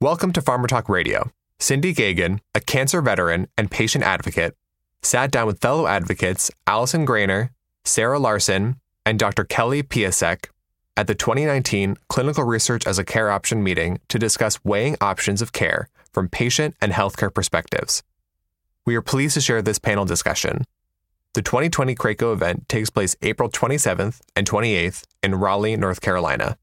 Welcome to Farmer Talk Radio. Cindy Geoghegan, a cancer veteran and patient advocate, sat down with fellow advocates Allison Greiner, Sarah Larson, and Dr. Kelly Piacsek at the 2019 Clinical Research as a Care Option meeting to discuss weighing options of care from patient and healthcare perspectives. We are pleased to share this panel discussion. The 2020 CRAACO event takes place April 27th and 28th in Raleigh, North Carolina.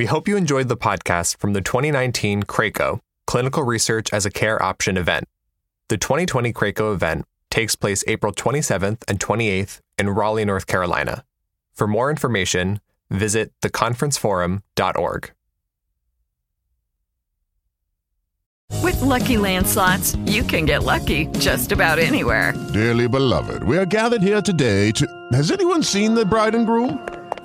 We hope you enjoyed the podcast from the 2019 CRAACO Clinical Research as a Care Option event. The 2020 CRAACO event takes place April 27th and 28th in Raleigh, North Carolina. For more information, visit theconferenceforum.org. With LuckyLand Slots, you can get lucky just about anywhere. Dearly beloved, we are gathered here today to. Has anyone seen the bride and groom?